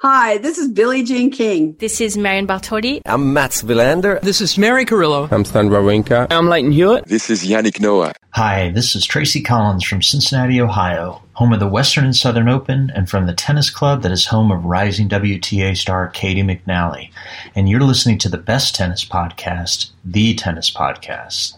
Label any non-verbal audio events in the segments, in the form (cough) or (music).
Hi, this is Billie Jean King. This is Marion Bartoli. I'm Mats Wilander. This is Mary Carillo. I'm Stan Wawrinka. I'm Lleyton Hewitt. This is Yannick Noah. Hi, this is Tracy Collins from Cincinnati, Ohio, home of the Western and Southern Open and from the tennis club that is home of rising WTA star Caty McNally. And you're listening to the best tennis podcast, The Tennis Podcast.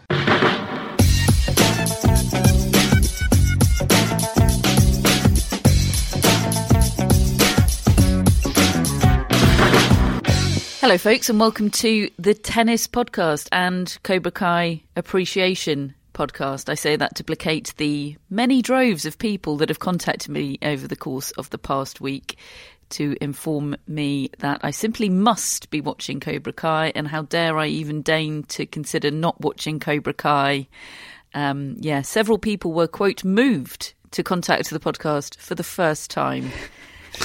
Hello, folks, and welcome to the Tennis Podcast and Cobra Kai Appreciation Podcast. I say that to placate the many droves of people that have contacted me over the course of the past week to inform me that I simply must be watching Cobra Kai, and how dare I even deign to consider not watching Cobra Kai. Um, yeah, several people were, quote, moved to contact the podcast for the first time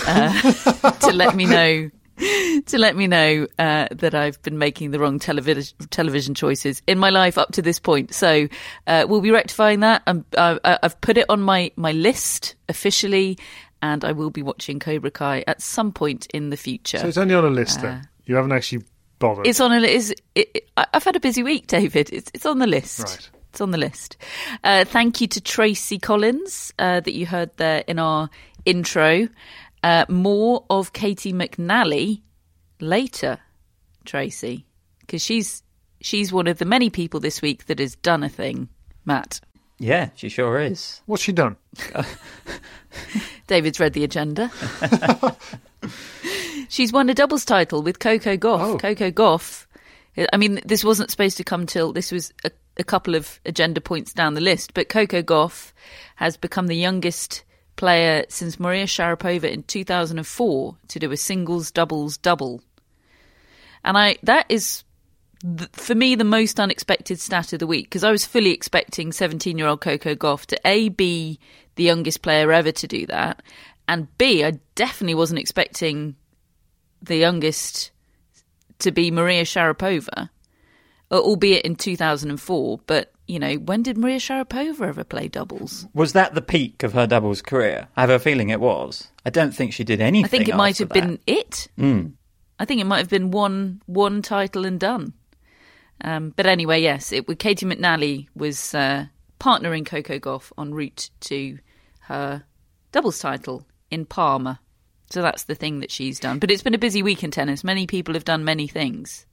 uh, (laughs) to let me know (laughs) to let me know uh, that I've been making the wrong television television choices in my life up to this point. So uh, we'll be rectifying that. i have put it on my my list officially, and I will be watching Cobra Kai at some point in the future. So it's only on a list then. You haven't actually bothered. It's on a list. It, it, I've had a busy week, David. It's it's on the list. Right. It's on the list. Uh, thank you to Tracy Collins uh, that you heard there in our intro. Uh, more of Caty McNally later, Tracy, because she's she's one of the many people this week that has done a thing. Matt, yeah, she sure is. What's she done? (laughs) David's read the agenda. (laughs) she's won a doubles title with Coco Gauff. Oh. Coco Gauff. I mean, this wasn't supposed to come till this was a, a couple of agenda points down the list, but Coco Gauff has become the youngest player since Maria Sharapova in 2004 to do a singles doubles double. And I that is for me the most unexpected stat of the week because I was fully expecting 17-year-old Coco Gauff to A be the youngest player ever to do that and B I definitely wasn't expecting the youngest to be Maria Sharapova albeit in 2004 but you know, when did Maria Sharapova ever play doubles? Was that the peak of her doubles career? I have a feeling it was. I don't think she did anything. I think it might have that. been it. Mm. I think it might have been one one title and done. Um, but anyway, yes, it Caty McNally was uh, partnering Coco Gauff en route to her doubles title in Parma. So that's the thing that she's done. But it's been a busy week in tennis. Many people have done many things.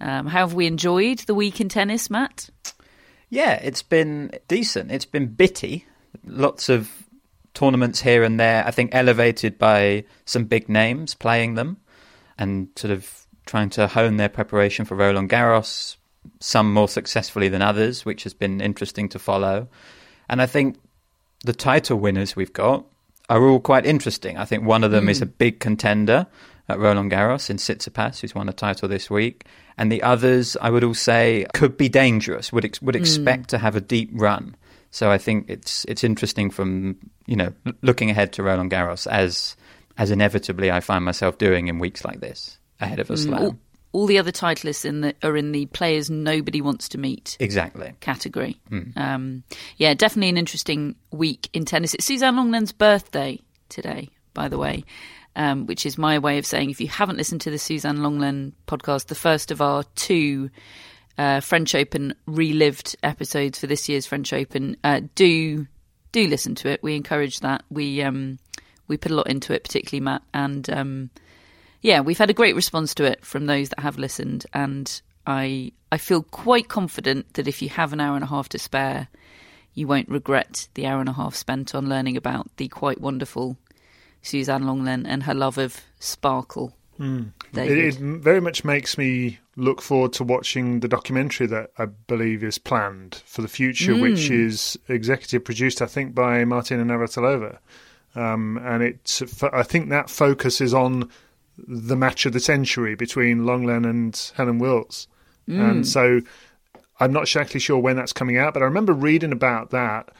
Um, how have we enjoyed the week in tennis, Matt? Yeah, it's been decent. It's been bitty. Lots of tournaments here and there. I think elevated by some big names playing them and sort of trying to hone their preparation for Roland Garros, some more successfully than others, which has been interesting to follow. And I think the title winners we've got are all quite interesting. I think one of them mm. is a big contender at Roland Garros in Tsitsipas, who's won a title this week and the others I would all say could be dangerous. Would ex- would expect mm. to have a deep run. So I think it's it's interesting from you know looking ahead to Roland Garros as as inevitably I find myself doing in weeks like this ahead of a slam. all the other titleists in the are in the players nobody wants to meet Exactly. category. Um, yeah, definitely an interesting week in tennis. It's Suzanne Lenglen's birthday today, by the way, um, which is my way of saying if you haven't listened to the Suzanne Lenglen podcast, the first of our two uh, French Open relived episodes for this year's French Open, uh, do do listen to it. We encourage that. We um, we put a lot into it, particularly Matt, and um, yeah, we've had a great response to it from those that have listened, and I I feel quite confident that if you have an hour and a half to spare, you won't regret the hour and a half spent on learning about the quite wonderful Suzanne Lenglen and her love of sparkle. Hmm. It, it very much makes me look forward to watching the documentary that I believe is planned for the future, which hmm. is executive produced, I think, by Martina Navratilova. Um, and it's, I think that focuses on the match of the century between Lenglen and Helen Wills. Hmm. And so I'm not exactly sure when that's coming out, but I remember reading about that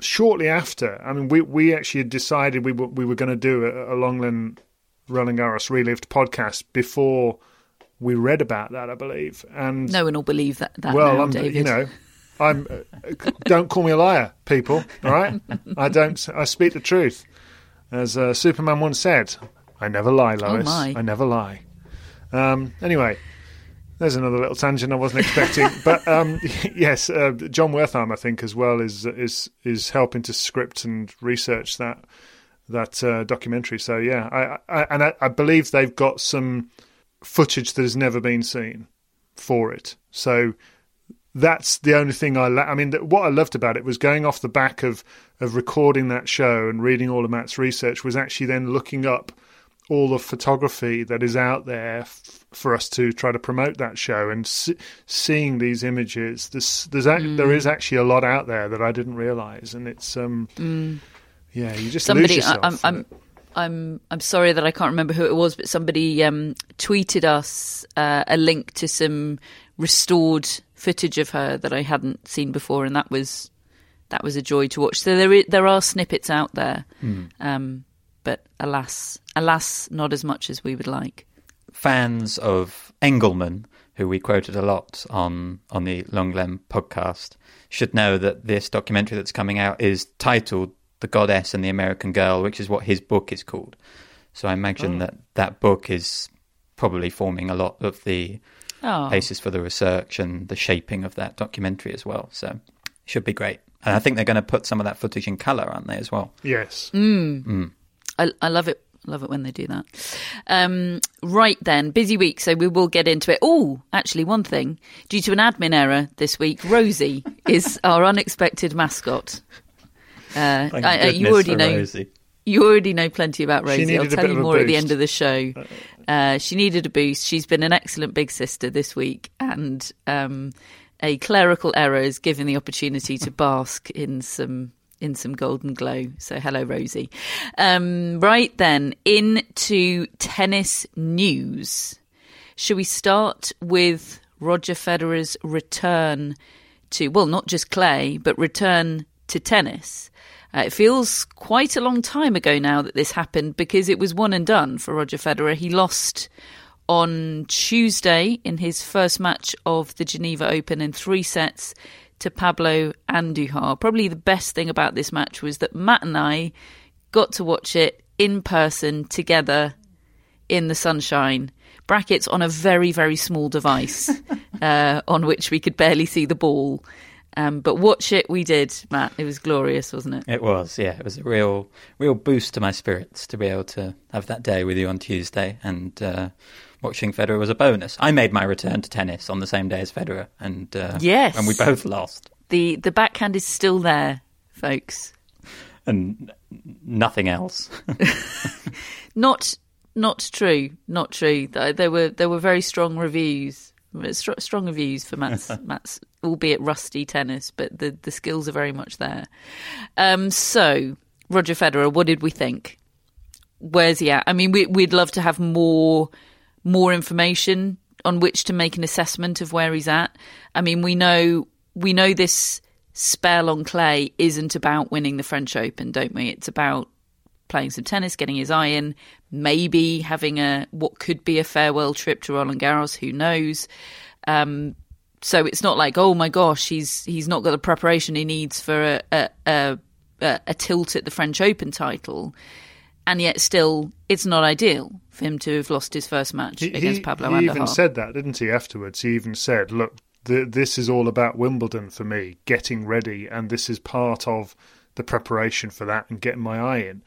shortly after. I mean, we, we actually had decided we were, we were going to do a, a Lenglen Roland Garros Relived podcast before we read about that, I believe. And no one will believe that. that well, now, I'm, David. you know, I'm. Uh, don't call me a liar, people. All right, (laughs) I don't. I speak the truth, as uh, Superman once said. I never lie, Lois. my. I never lie. Um, anyway, there's another little tangent I wasn't expecting, (laughs) but um, (laughs) yes, uh, Jon Wertheim, I think, as well is is is helping to script and research that that uh, documentary. So yeah, I, I and I, I believe they've got some footage that has never been seen for it. So that's the only thing I. La- I mean, th- what I loved about it was going off the back of of recording that show and reading all of Matt's research was actually then looking up all the photography that is out there f- for us to try to promote that show and s- seeing these images. There's there's ac- there is actually a lot out there that I didn't realize, and it's um yeah, you just lose somebody yourself. I, I'm, I'm. I'm I'm sorry that I can't remember who it was, but somebody um, tweeted us uh, a link to some restored footage of her that I hadn't seen before, and that was that was a joy to watch. So there there are snippets out there, um, but alas, alas, not as much as we would like. fans of Engelmann, who we quoted a lot on on the Lenglen podcast, should know that this documentary that's coming out is titled "The Goddess and the American Girl," which is what his book is called. So I imagine oh. that that book is probably forming a lot of the Oh, basis for the research and the shaping of that documentary as well. So it should be great. And I think they're going to put some of that footage in color, aren't they, as well? yes. Hmm. Hmm. I, I love it. Love it when they do that. Um, right then, busy week, so we will get into it. Oh, actually, one thing. Due to an admin error this week, Rosie (laughs) is our unexpected mascot. Uh, I, I- you already know. Rosie. You already know plenty about Rosie. I'll tell you more at the end of the show. Uh, she needed a boost. She's been an excellent big sister this week, and um, a clerical error is given the opportunity to (laughs) bask in some in some golden glow. So, hello, Rosie. Um, right then, into tennis news. Should we start with Roger Federer's return to, well, not just clay, but return to tennis? Uh, it feels quite a long time ago now that this happened because it was one and done for Roger Federer. He lost on Tuesday in his first match of the Geneva Open in three sets to Pablo Andujar. Probably the best thing about this match was that Matt and I got to watch it in person together in the sunshine. Brackets on a very, very small device (laughs) uh, on which we could barely see the ball. Um, but watch it, we did, Matt. It was glorious, wasn't it? It was, yeah. It was a real, real boost to my spirits to be able to have that day with you on Tuesday, and uh, watching Federer was a bonus. I made my return to tennis on the same day as Federer, and uh, Yes. and we both lost, The the backhand is still there, folks. and nothing else. (laughs) Not not true, not true. Th- There were there were very strong reviews, strong reviews for Matt's (laughs) Matt's albeit rusty tennis, but the the skills are very much there. Um, so Roger Federer, what did we think? Where's he at? I mean, we, we'd love to have more more information on which to make an assessment of where he's at. I mean, we know we know this spell on clay isn't about winning the French Open, don't we? It's about playing some tennis, getting his eye in, maybe having a what could be a farewell trip to Roland Garros. Who knows? Um, so it's not like oh my gosh, he's he's not got the preparation he needs for a a, a, a tilt at the French Open title, and yet still it's not ideal for him to have lost his first match He, against he, Pablo he Andujar. even said that, didn't he? Afterwards, he even said, "Look, th- this is all about Wimbledon for me, getting ready, and this is part of the preparation for that and getting my eye in."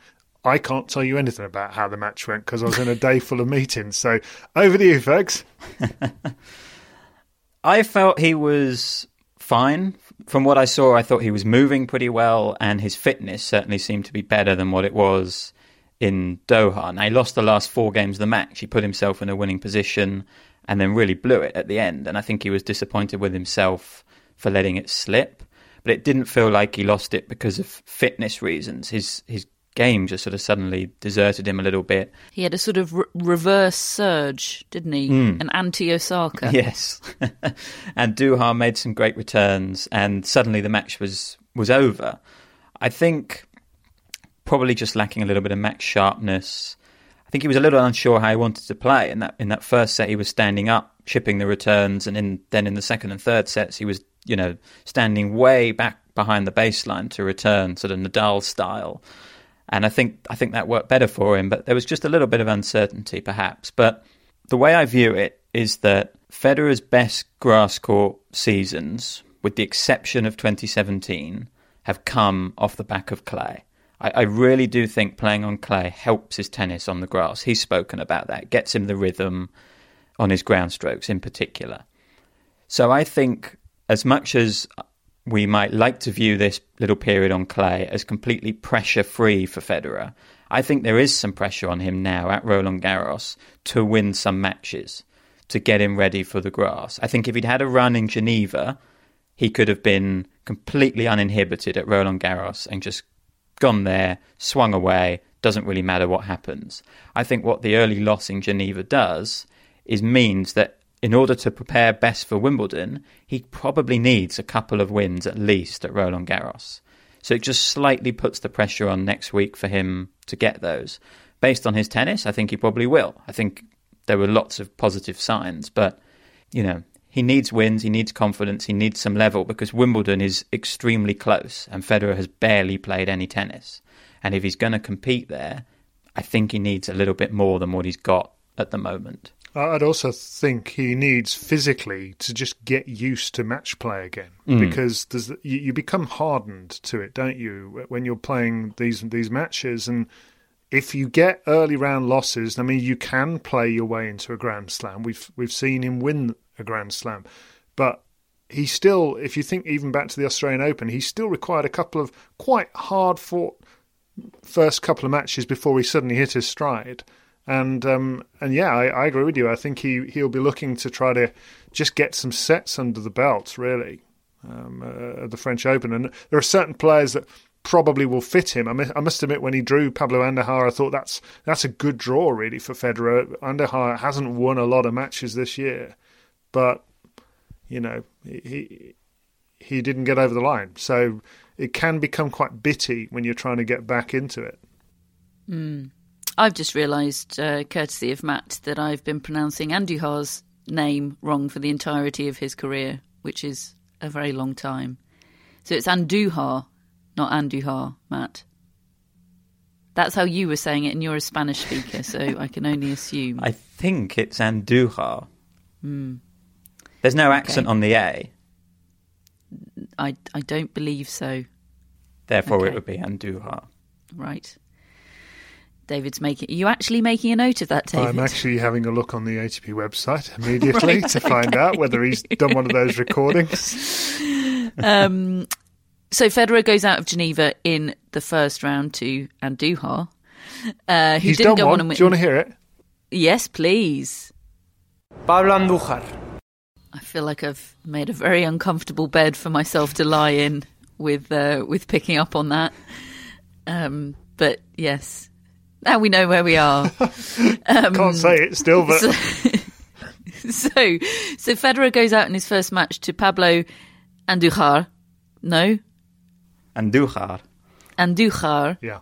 I can't tell you anything about how the match went because I was in a day full of meetings. So over to you, folks. (laughs) I felt he was fine. From what I saw, I thought he was moving pretty well, and his fitness certainly seemed to be better than what it was in Doha. Now, he lost the last four games of the match. He put himself in a winning position and then really blew it at the end. And I think he was disappointed with himself for letting it slip. But it didn't feel like he lost it because of fitness reasons. His his game just sort of suddenly deserted him a little bit. He had a sort of re- reverse surge, didn't he? Hmm. An anti Osaka. (laughs) Yes. (laughs) Andujar made some great returns and suddenly the match was was over. I think probably just lacking a little bit of match sharpness. I think he was a little unsure how he wanted to play. In that in that first set he was standing up, chipping the returns, and in then in the second and third sets he was, you know, standing way back behind the baseline to return, sort of Nadal style. And I think I think that worked better for him, but there was just a little bit of uncertainty perhaps. But the way I view it is that Federer's best grass court seasons, with the exception of 2017, have come off the back of clay. I, I really do think playing on clay helps his tennis on the grass. He's spoken about that, gets him the rhythm on his ground strokes in particular. So I think as much as we might like to view this little period on clay as completely pressure free for Federer, I think there is some pressure on him now at Roland Garros to win some matches, to get him ready for the grass. I think if he'd had a run in Geneva, he could have been completely uninhibited at Roland Garros and just gone there, swung away, doesn't really matter what happens. I think what the early loss in Geneva does is means that in order to prepare best for Wimbledon, he probably needs a couple of wins at least at Roland Garros. So it just slightly puts the pressure on next week for him to get those. Based on his tennis, I think he probably will. I think there were lots of positive signs, but you know, he needs wins, he needs confidence, he needs some level because Wimbledon is extremely close and Federer has barely played any tennis. And if he's going to compete there, I think he needs a little bit more than what he's got at the moment. I'd also think he needs physically to just get used to match play again mm. because there's, you, you become hardened to it, don't you, when you're playing these these matches? And if you get early round losses, I mean, you can play your way into a Grand Slam. We've we've seen him win a Grand Slam, but he still, if you think even back to the Australian Open, he still required a couple of quite hard fought first couple of matches before he suddenly hit his stride. And um, and yeah, I, I agree with you. I think he he'll be looking to try to just get some sets under the belt, really, um, uh, at the French Open. And there are certain players that probably will fit him. I, mi- I must admit, when he drew Pablo Andujar, I thought that's that's a good draw, really, for Federer. Andujar hasn't won a lot of matches this year, but you know he he didn't get over the line, so it can become quite bitty when you're trying to get back into it. I've just realised, uh, courtesy of Matt, that I've been pronouncing Andujar's name wrong for the entirety of his career, which is a very long time. So it's Andujar, not Andujar, Matt. That's how you were saying it, and you're a Spanish speaker, so (laughs) I can only assume. I think it's Andujar. There's no accent on the A, I, I don't believe so. therefore Okay. it would be Andujar. Right. David's making. Are you actually making a note of that, David? I'm actually having a look on the ATP website (laughs) immediately to find out whether he's done one of those recordings. (laughs) Um, so Federer goes out of Geneva in the first round to Andujar. Uh, who He's didn't done go one. on and win. Do you want to hear it? Yes, please. Pablo Andújar. I feel like I've made a very uncomfortable bed for myself to lie in with uh, with picking up on that. Um, but yes, now we know where we are. (laughs) Can't say it still, but so, (laughs) so, so Federer goes out in his first match to Pablo Andujar. No, Andujar. Andujar. yeah.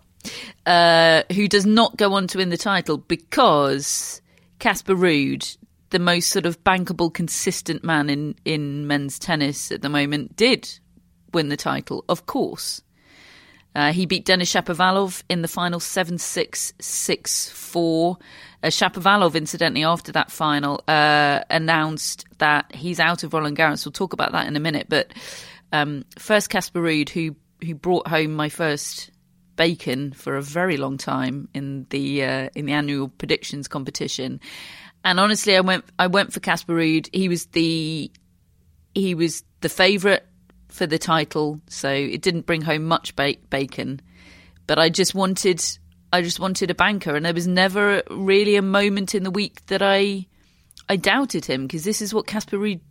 uh, who does not go on to win the title because Casper Ruud, the most sort of bankable, consistent man in, in men's tennis at the moment, did win the title, of course. Uh, he beat Denis Shapovalov in the final 7 6 6 4. Uh, Shapovalov, incidentally, after that final, uh, announced that he's out of Roland Garros. We'll talk about that in a minute. But um, first, Casper Ruud, who, who brought home my first bacon for a very long time in the uh, in the annual predictions competition. And honestly, I went I went for Casper Ruud. He was the he was the favourite for the title, so it didn't bring home much ba- bacon. But I just wanted, I just wanted a banker, and there was never really a moment in the week that I, I doubted him because this is what Casper Ruud,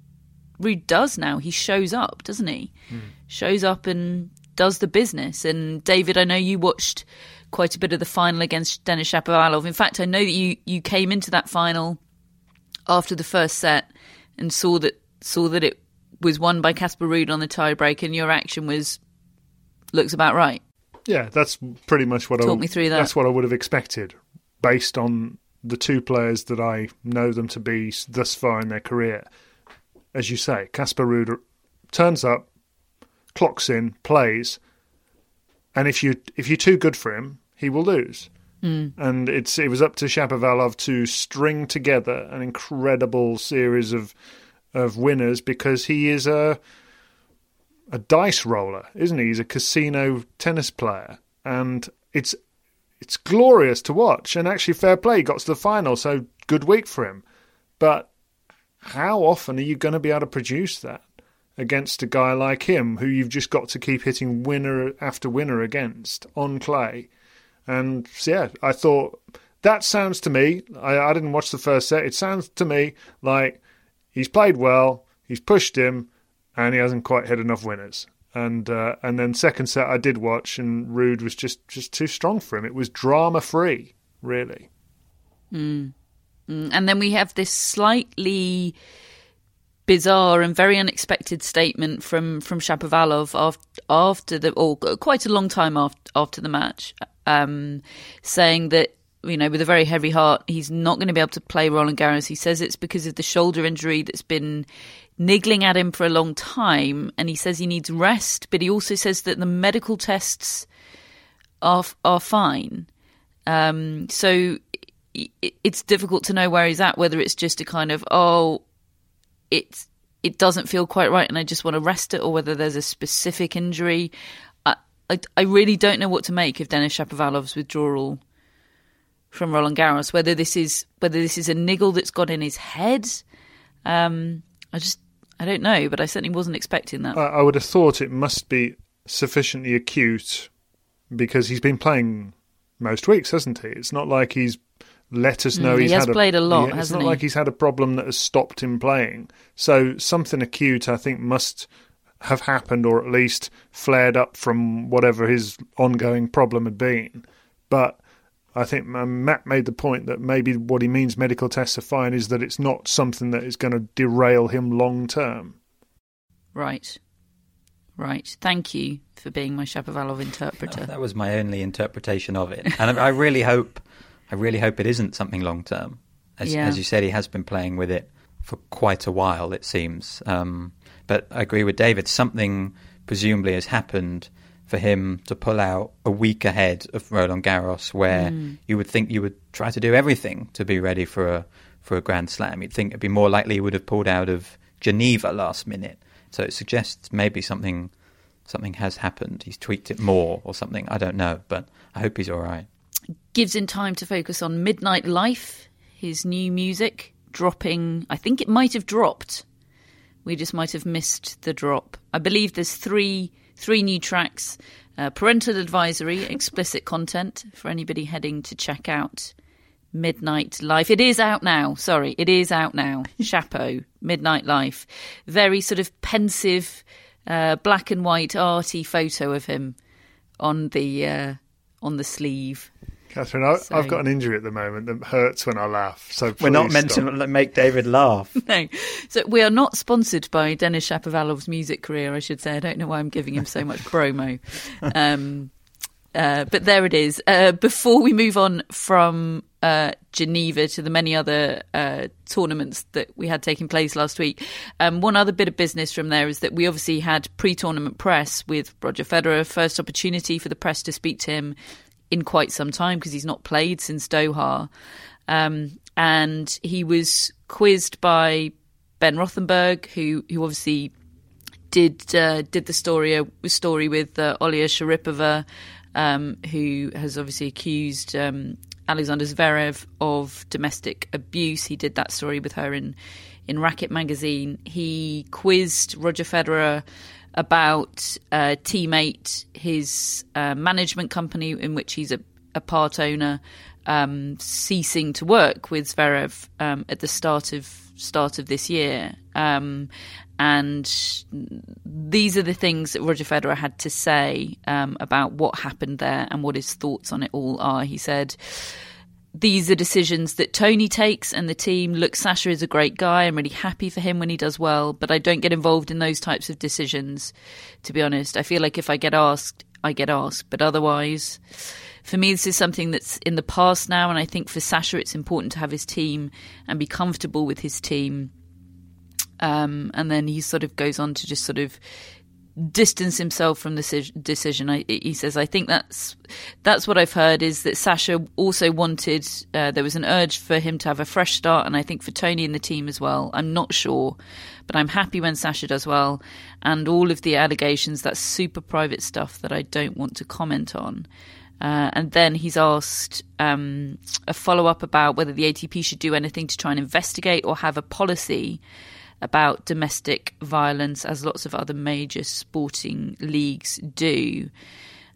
Ruud does now. He shows up, doesn't he? Mm. Shows up and does the business. And David, I know you watched quite a bit of the final against Denis Shapovalov. In fact, I know that you you came into that final after the first set and saw that saw that it was won by Casper Ruud on the tiebreak, and your action was looks about right. Yeah, that's pretty much what Talk I me through that. That's what I would have expected, based on the two players that I know them to be thus far in their career. As you say, Casper Ruud turns up, clocks in, plays, and if you if you're too good for him, he will lose. Mm. And it's it was up to Shapovalov to string together an incredible series of of winners because he is a a dice roller, isn't he? He's a casino tennis player, and it's it's glorious to watch. And actually, fair play, he got to the final, so good week for him. But how often are you going to be able to produce that against a guy like him, who you've just got to keep hitting winner after winner against on clay? And yeah, I thought that sounds to me. I, I didn't watch the first set. It sounds to me like he's played well, he's pushed him, and he hasn't quite hit enough winners. And uh, and then second set I did watch, and Ruud was just just too strong for him. It was drama free, really. Mm. Mm. And then we have this slightly bizarre and very unexpected statement from from Shapovalov after, after the or quite a long time after after the match, um, saying that you know, with a very heavy heart, he's not going to be able to play Roland Garros. He says it's because of the shoulder injury that's been niggling at him for a long time, and he says he needs rest. But he also says that the medical tests are are fine. Um, so it's difficult to know where he's at. Whether it's just a kind of oh, it's it doesn't feel quite right, and I just want to rest it, or whether there's a specific injury. I I, I really don't know what to make of Denis Shapovalov's withdrawal from Roland Garros. Whether this is whether this is a niggle that's got in his head, um, I just I don't know. But I certainly wasn't expecting that. I, I would have thought it must be sufficiently acute because he's been playing most weeks, hasn't he? It's not like he's let us know mm, he's he has had played a, a lot. Yeah, it's not he? like he's had a problem that has stopped him playing. So something acute, I think, must have happened, or at least flared up from whatever his ongoing problem had been. But I think Matt made the point that maybe what he means medical tests are fine is that it's not something that is going to derail him long term. Right. Right. Thank you for being my Shapovalov interpreter. That was my only interpretation of it. And I really hope I really hope it isn't something long term. As, yeah. as, you said, he has been playing with it for quite a while, it seems. Um, but I agree with David. Something presumably has happened for him to pull out a week ahead of Roland Garros, where mm. you would think you would try to do everything to be ready for a for a Grand Slam. You'd think it'd be more likely he would have pulled out of Geneva last minute. So it suggests maybe something something has happened. He's tweaked it more or something. I don't know, but I hope he's all right. Gives him time to focus on Midnight Life, his new music, dropping. I think it might have dropped. We just might have missed the drop. I believe there's three three new tracks, uh, parental advisory, explicit content for anybody heading to check out Midnight Life. It is out now. Sorry, it is out now. (laughs) Chapeau, Midnight Life. Very sort of pensive, uh, black and white, arty photo of him on the uh, on the sleeve. Catherine, I, so, I've got an injury at the moment that hurts when I laugh. So we're not meant stop. to make David laugh. (laughs) no, so we are not sponsored by Denis Shapovalov's music career. I should say. I don't know why I'm giving him so much promo. (laughs) Um, Uh, but there it is. Uh, before we move on from uh, Geneva to the many other uh, tournaments that we had taking place last week, um, one other bit of business from there is that we obviously had pre-tournament press with Roger Federer. First opportunity for the press to speak to him in quite some time because he's not played since Doha, um, and he was quizzed by Ben Rothenberg, who who obviously did uh, did the story uh, story with uh, Olya Sharypova, um, who has obviously accused um, Alexander Zverev of domestic abuse. He did that story with her in in Racquet magazine. He quizzed Roger Federer about uh, Team8, his uh, management company in which he's a, a part owner, um, ceasing to work with Zverev um, at the start of start of this year. Um, and these are the things that Roger Federer had to say um, about what happened there and what his thoughts on it all are. He said, these are decisions that Tony takes and the team. Look, Sasha is a great guy. I'm really happy for him when he does well, but I don't get involved in those types of decisions, to be honest. I feel like if I get asked, I get asked, but otherwise, for me, this is something that's in the past now. And I think for Sasha, it's important to have his team and be comfortable with his team um, and then he sort of goes on to just sort of distance himself from the decision. I, he says, "I think that's that's what I've heard is that Sasha also wanted. Uh, there was an urge for him to have a fresh start, and I think for Tony and the team as well. I'm not sure, but I'm happy when Sasha does well. And all of the allegations, that's super private stuff that I don't want to comment on." Uh, and then he's asked um, a follow up about whether the ATP should do anything to try and investigate or have a policy about domestic violence, as lots of other major sporting leagues do.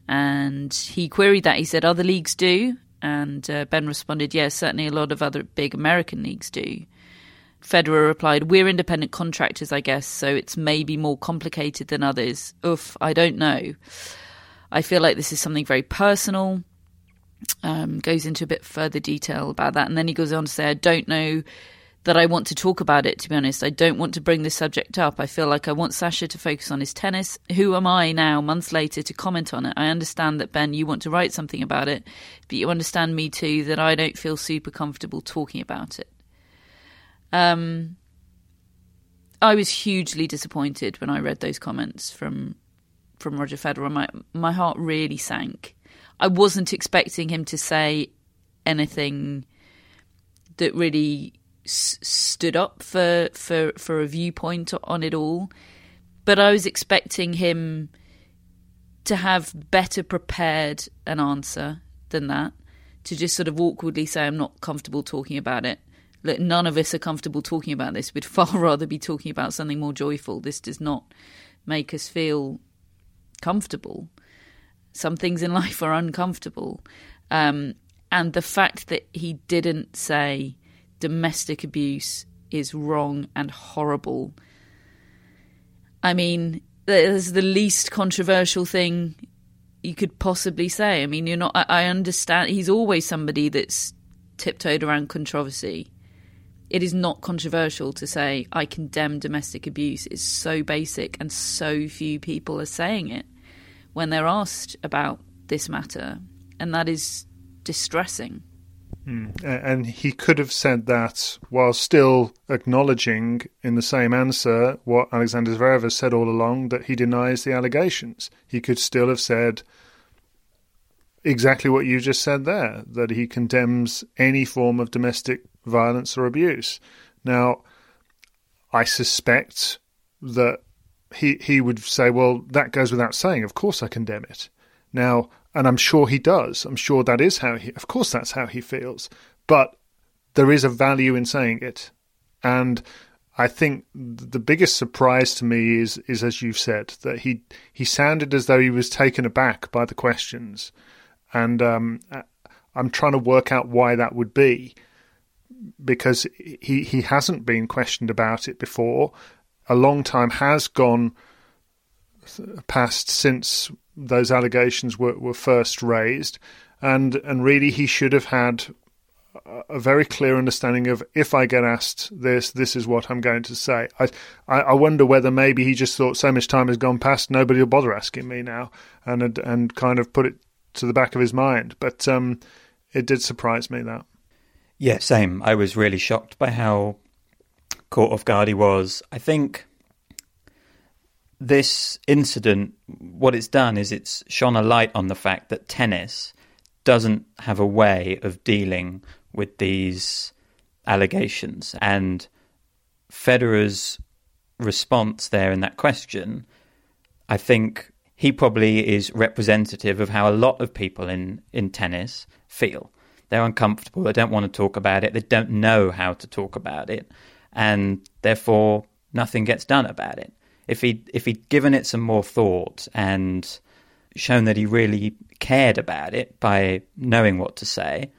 And he queried that. He said, Other leagues do. And uh, Ben responded, Yes, certainly a lot of other big American leagues do. Federer replied, We're independent contractors, I guess, so it's maybe more complicated than others. Oof, I don't know. I feel like this is something very personal. Um, goes into a bit further detail about that. And then he goes on to say, I don't know that I want to talk about it, to be honest. I don't want to bring this subject up. I feel like I want Sasha to focus on his tennis. Who am I now, months later, to comment on it? I understand that, Ben, you want to write something about it, but you understand me too that I don't feel super comfortable talking about it. Um, I was hugely disappointed when I read those comments from from Roger Federer. My my heart really sank. I wasn't expecting him to say anything that really s- stood up for, for, for a viewpoint on it all. But I was expecting him to have better prepared an answer than that, to just sort of awkwardly say, I'm not comfortable talking about it. Look, none of us are comfortable talking about this. We'd (laughs) far rather be talking about something more joyful. This does not make us feel comfortable. Some things in (laughs) life are uncomfortable. Um, and the fact that he didn't say, domestic abuse is wrong and horrible. I mean, there's the least controversial thing you could possibly say. I mean, you're not. I, understand. He's always somebody that's tiptoed around controversy. It is not controversial to say I condemn domestic abuse. It's so basic, and so few people are saying it when they're asked about this matter, and that is distressing. Mm. And he could have said that while still acknowledging in the same answer what Alexander Zverev has said all along that he denies the allegations. He could still have said exactly what you just said there that he condemns any form of domestic violence or abuse. Now, I suspect that he he would say, well, that goes without saying. Of course, I condemn it. Now, and I'm sure he does. I'm sure that is how he, of course, that's how he feels. But there is a value in saying it. And I think the biggest surprise to me is, is as you've said, that he, he sounded as though he was taken aback by the questions. And um, I'm trying to work out why that would be because he, he hasn't been questioned about it before. A long time has gone past since those allegations were, were first raised, and and really he should have had a very clear understanding of if I get asked this, this is what I'm going to say. I, I wonder whether maybe he just thought so much time has gone past, nobody will bother asking me now, and and kind of put it to the back of his mind. But um, it did surprise me that. Yeah, same. I was really shocked by how caught off guard he was. I think this incident, what it's done is it's shone a light on the fact that tennis doesn't have a way of dealing with these allegations. And Federer's response there in that question, I think he probably is representative of how a lot of people in, in tennis feel. They're uncomfortable, they don't want to talk about it, they don't know how to talk about it, and therefore nothing gets done about it if he if he'd given it some more thought and shown that he really cared about it by knowing what to say,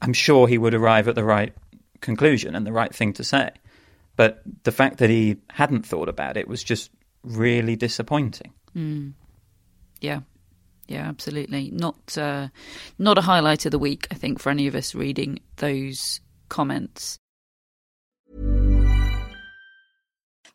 I'm sure he would arrive at the right conclusion and the right thing to say. But the fact that he hadn't thought about it was just really disappointing. Mm. Yeah. Yeah, absolutely. Not uh, not a highlight of the week, I think, for any of us reading those comments.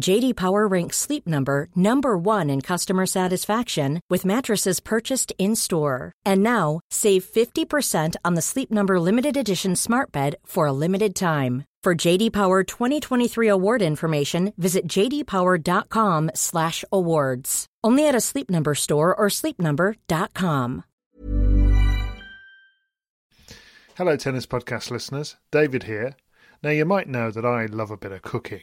JD Power ranks Sleep Number number 1 in customer satisfaction with mattresses purchased in-store. And now, save 50% on the Sleep Number limited edition Smart Bed for a limited time. For JD Power 2023 award information, visit jdpower.com/awards. Only at a Sleep Number store or sleepnumber.com. Hello, Tennis Podcast listeners. David here. Now, you might know that I love a bit of cooking,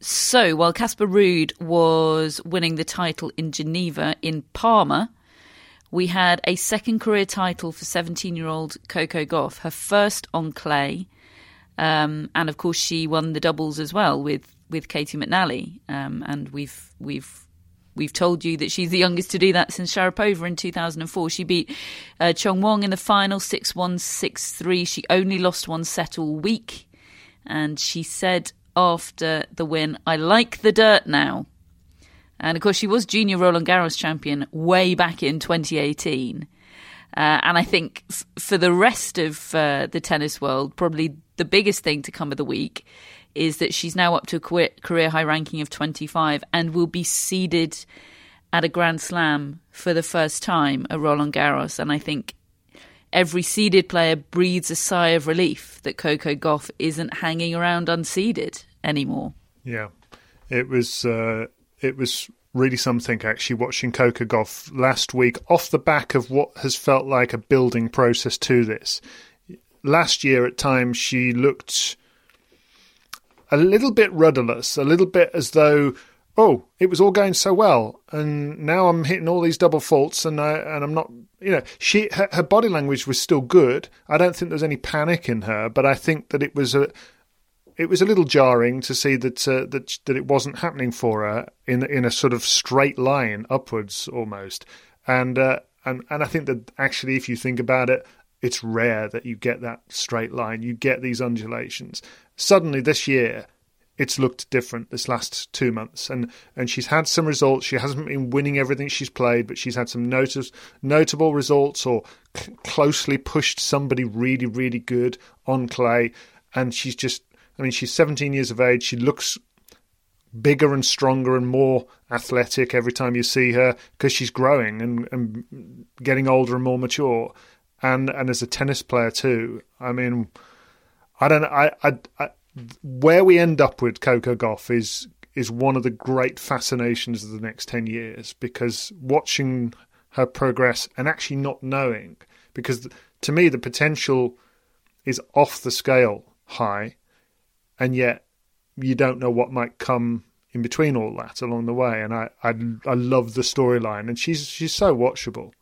So, while Casper Ruud was winning the title in Geneva in Parma, we had a second career title for 17 year old Coco Gauff, her first on clay. Um, and of course, she won the doubles as well with, with Caty McNally. Um, and we've, we've, we've told you that she's the youngest to do that since Sharapova in 2004. She beat uh, Qiang Wang in the final 6 1 6 3. She only lost one set all week. And she said after the win, I like the dirt now. And of course, she was junior Roland Garros champion way back in 2018. Uh, and I think f- for the rest of uh, the tennis world, probably the biggest thing to come of the week is that she's now up to a career high ranking of 25 and will be seeded at a Grand Slam for the first time at Roland Garros. And I think every seeded player breathes a sigh of relief that Coco Gauff isn't hanging around unseeded anymore. Yeah, it was uh, it was really something actually watching Coco Gauff last week off the back of what has felt like a building process to this. Last year, at times, she looked a little bit rudderless, a little bit as though oh, it was all going so well, and now I'm hitting all these double faults, and I and I'm not, you know, she her, her body language was still good. I don't think there was any panic in her, but I think that it was a it was a little jarring to see that uh, that that it wasn't happening for her in in a sort of straight line upwards almost, and uh, and and I think that actually, if you think about it, it's rare that you get that straight line. You get these undulations. Suddenly, this year, it's looked different this last two months, and and she's had some results. She hasn't been winning everything she's played, but she's had some notice, notable results or closely pushed somebody really really good on clay, and she's just I mean, she's 17 years of age. She looks bigger and stronger and more athletic every time you see her because she's growing and, and getting older and more mature. And and as a tennis player too, I mean, I don't I, I where we end up with Coco Gauff is is one of the great fascinations of the next 10 years because watching her progress and actually not knowing because to me the potential is off the scale high and yet you don't know what might come in between all that along the way. And I I, I love the storyline, and she's she's so watchable.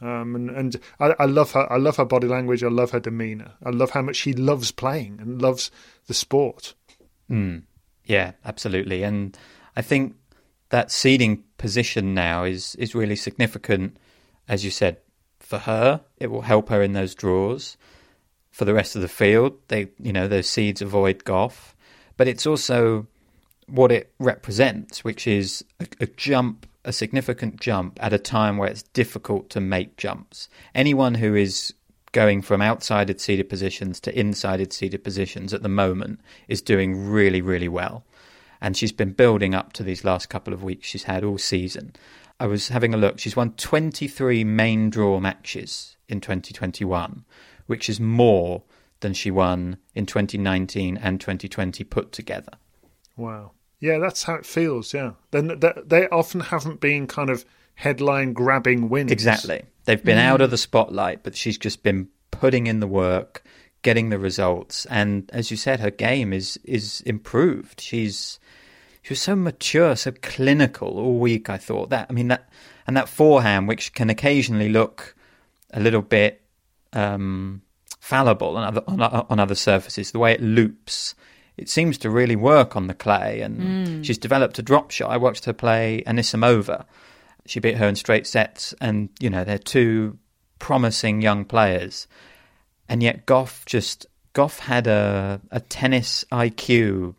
Um, and and I, I, love her. I love her body language. I love her demeanor. I love how much she loves playing and loves the sport. Mm. Yeah, absolutely. And I think that seeding position now is is really significant. As you said, for her, it will help her in those draws for the rest of the field. They, you know, those seeds avoid Gauff, but it's also what it represents, which is a, a, jump, a significant jump at a time where it's difficult to make jumps. Anyone who is going from outsided seeded positions to insided seeded positions at the moment is doing really, really well. And she's been building up to these last couple of weeks she's had all season. I was having a look. She's won 23 main draw matches in 2021, which is more than she won in 2019 and 2020 put together. Wow. Yeah, that's how it feels. Yeah. Then they often haven't been kind of headline grabbing wins. Exactly. They've been mm. out of the spotlight, but she's just been putting in the work, getting the results, and as you said, her game is is improved. She's she was so mature, so clinical all week. I thought that. I mean that, and that forehand, which can occasionally look a little bit um, fallible on other, on, on, other surfaces. The way it loops, it seems to really work on the clay. And mm. she's developed a drop shot. I watched her play Anisimova. She beat her in straight sets, and you know they're two promising young players. And yet Gauff just Gauff had a a tennis IQ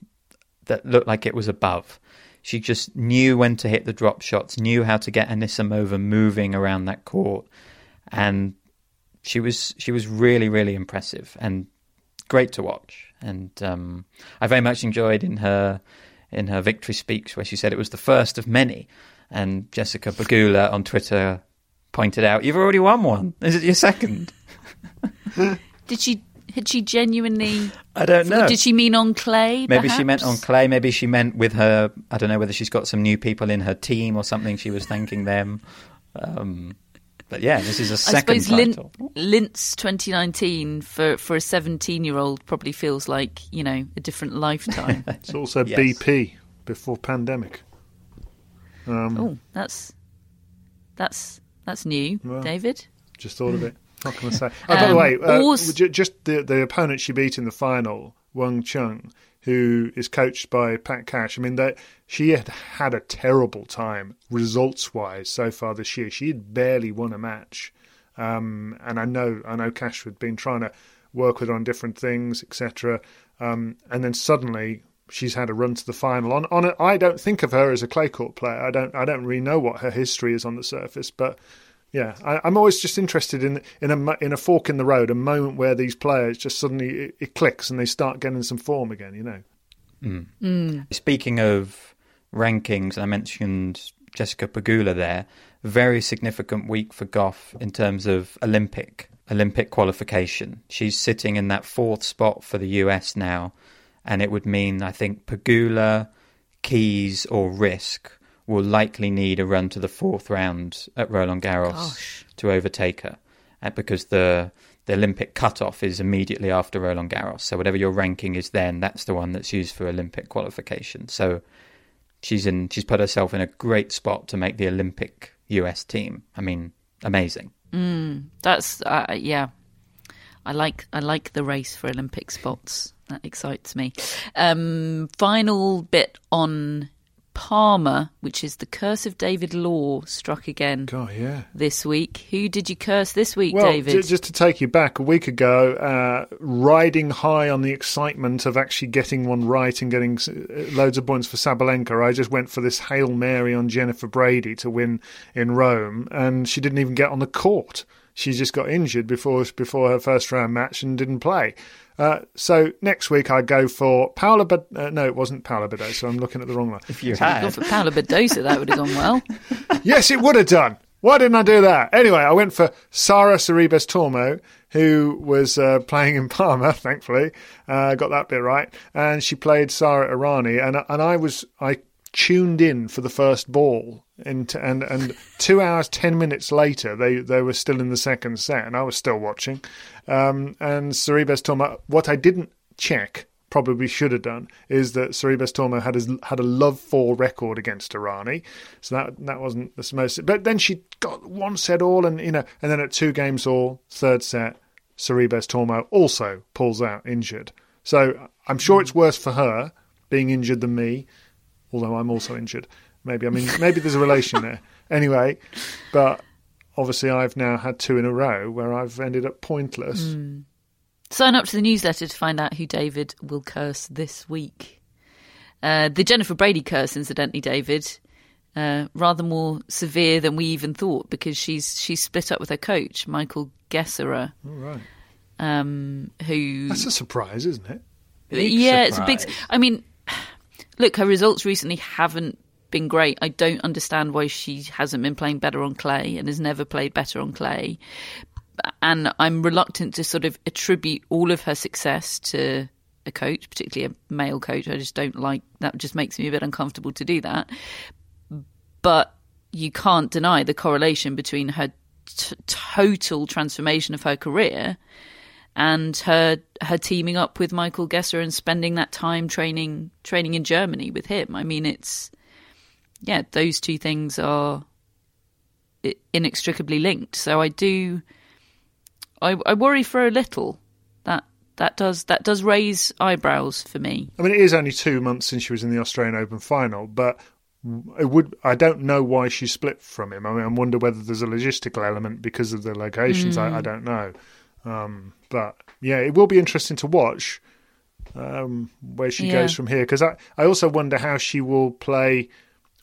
that looked like it was above. She just knew when to hit the drop shots, knew how to get Anisimova moving around that court, and she was she was really really impressive and great to watch. And um, I very much enjoyed in her in her victory speech where she said it was the first of many. And Jessica Pegula on Twitter pointed out, "You've already won one. Is it your second? (laughs) Did she? Had she genuinely? I don't know. Did she mean on clay? Maybe perhaps? she meant on clay. Maybe she meant with her. I don't know whether she's got some new people in her team or something. She was thanking them. Um, but yeah, this is a second I suppose title. Linz 2019 for, for a 17 year old probably feels like, you know, a different lifetime. (laughs) it's also yes. BP before pandemic. Um, oh, that's that's that's new, well, David. Just thought of it. What can I say? (laughs) Oh, by the um, way, uh, just the the opponent she beat in the final, Wang Qiang, who is coached by Pat Cash. I mean, that she had had a terrible time results wise so far this year. She had barely won a match, um, and I know I know Cash had been trying to work with her on different things, etc. Um, and then suddenly she's had a run to the final. On on I don't think of her as a clay court player. I don't I don't really know what her history is on the surface, but yeah, I, am always just interested in in a in a fork in the road, a moment where these players just suddenly it, it clicks and they start getting some form again. You know. Mm. Mm. Speaking of rankings, I mentioned Jessica Pegula there. Very significant week for Gauff in terms of Olympic Olympic qualification. She's sitting in that fourth spot for the US now, and it would mean I think Pegula, Keys, or Riske will likely need a run to the fourth round at Roland Garros Gosh. to overtake her, uh, because the the Olympic cutoff is immediately after Roland Garros. So whatever your ranking is then, that's the one that's used for Olympic qualification. So she's in. She's put herself in a great spot to make the Olympic US team. I mean, amazing. Mm, that's uh, yeah. I like I like the race for Olympic spots. That excites me. Um, final bit on Parma, which is the curse of David Law, struck again. God, yeah. This week, who did you curse this week, well, David? J- just to take you back, a week ago, uh, riding high on the excitement of actually getting one right and getting uh, loads of points for Sabalenka, I just went for this hail mary on Jennifer Brady to win in Rome, and she didn't even get on the court. She just got injured before before her first round match and didn't play. Uh, so next week I go for Paula, but uh, no, it wasn't Paula So I'm looking at the wrong one. If you If you'd had, gone for Paula Badosa, that would have gone well. (laughs) yes, it would have done. Why didn't I do that? Anyway, I went for Sara Sorribes Tormo, who was uh, playing in Parma. (laughs) Thankfully, uh, got that bit right, and she played Sara Errani, and and I was I tuned in for the first ball. And, and and two hours ten minutes later, they, they were still in the second set, and I was still watching. Um, and Sorribes Tormo, what I didn't check, probably should have done, is that Sorribes Tormo had a, had a love four record against Errani, so that that wasn't the most. But then she got one set all, and you know, and then at two games all, third set, Sorribes Tormo also pulls out injured. So I'm sure it's worse for her being injured than me, although I'm also injured. Maybe I mean maybe there's a relation there. Anyway, but obviously I've now had two in a row where I've ended up pointless. Mm. Sign up to the newsletter to find out who David will curse this week. Uh, the Jennifer Brady curse, incidentally, David, uh, rather more severe than we even thought because she's she's split up with her coach, Michael Geserer. All right. Um, who That's a surprise, isn't it? Big yeah, it's a big. I mean, (sighs) look, her results recently haven't been great. I don't understand why she hasn't been playing better on clay and has never played better on clay. And I'm reluctant to sort of attribute all of her success to a coach, particularly a male coach. I just don't like that. Just makes me a bit uncomfortable to do that. But you can't deny the correlation between her t- total transformation of her career and her her teaming up with Michael Gesser and spending that time training training in Germany with him. I mean, it's yeah, those two things are inextricably linked. So I do, I, I worry for a little that that does that does raise eyebrows for me. I mean, it is only two months since she was in the Australian Open final, but it would. I don't know why she split from him. I mean, I wonder whether there's a logistical element because of the locations. I, I don't know, um, but yeah, it will be interesting to watch um, where she Yeah. goes from here. Because I, I also wonder how she will play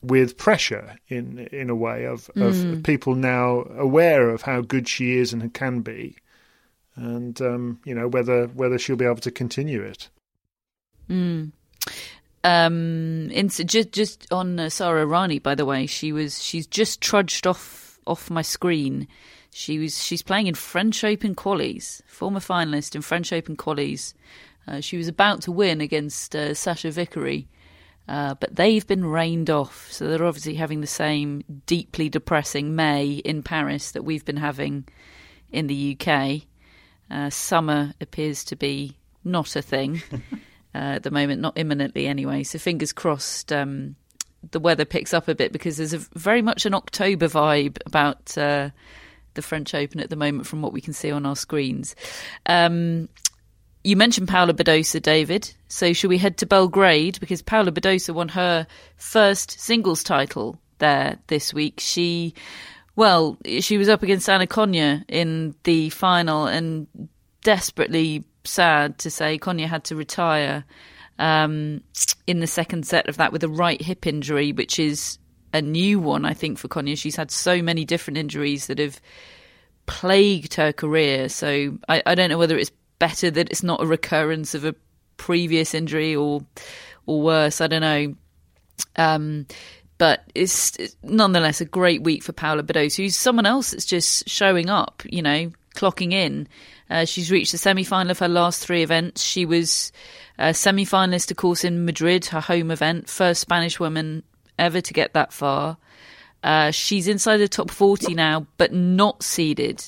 with pressure in in a way of, of people now aware of how good she is and can be, and um, you know whether whether she'll be able to continue it. Mm. Um, in, just just on uh, Sara Errani, by the way, she was she's just trudged off off my screen. She was she's playing in French Open qualies, former finalist in French Open qualies. Uh, she was about to win against uh, Sachia Vickery, uh, but they've been rained off. So they're obviously having the same deeply depressing May in Paris that we've been having in the UK. Uh, summer appears to be not a thing (laughs) uh, at the moment, not imminently anyway. So fingers crossed um, the weather picks up a bit because there's a, very much an October vibe about uh, the French Open at the moment from what we can see on our screens. Um, you mentioned Paula Badosa, David. So should we head to Belgrade because Paula Badosa won her first singles title there this week. She, well, she was up against Anna Konjuh in the final and desperately sad to say Konjuh had to retire um, in the second set of that with a right hip injury, which is a new one, I think, for Konjuh. She's had so many different injuries that have plagued her career. So I, I don't know whether it's better that it's not a recurrence of a previous injury or or worse. I don't know. Um, but it's, it's nonetheless a great week for Paula Badosa, who's someone else that's just showing up, you know, clocking in. Uh, she's reached the semi final of her last three events. She was a semi finalist, of course, in Madrid, her home event, first Spanish woman ever to get that far. Uh, she's inside the top 40 now, but not seeded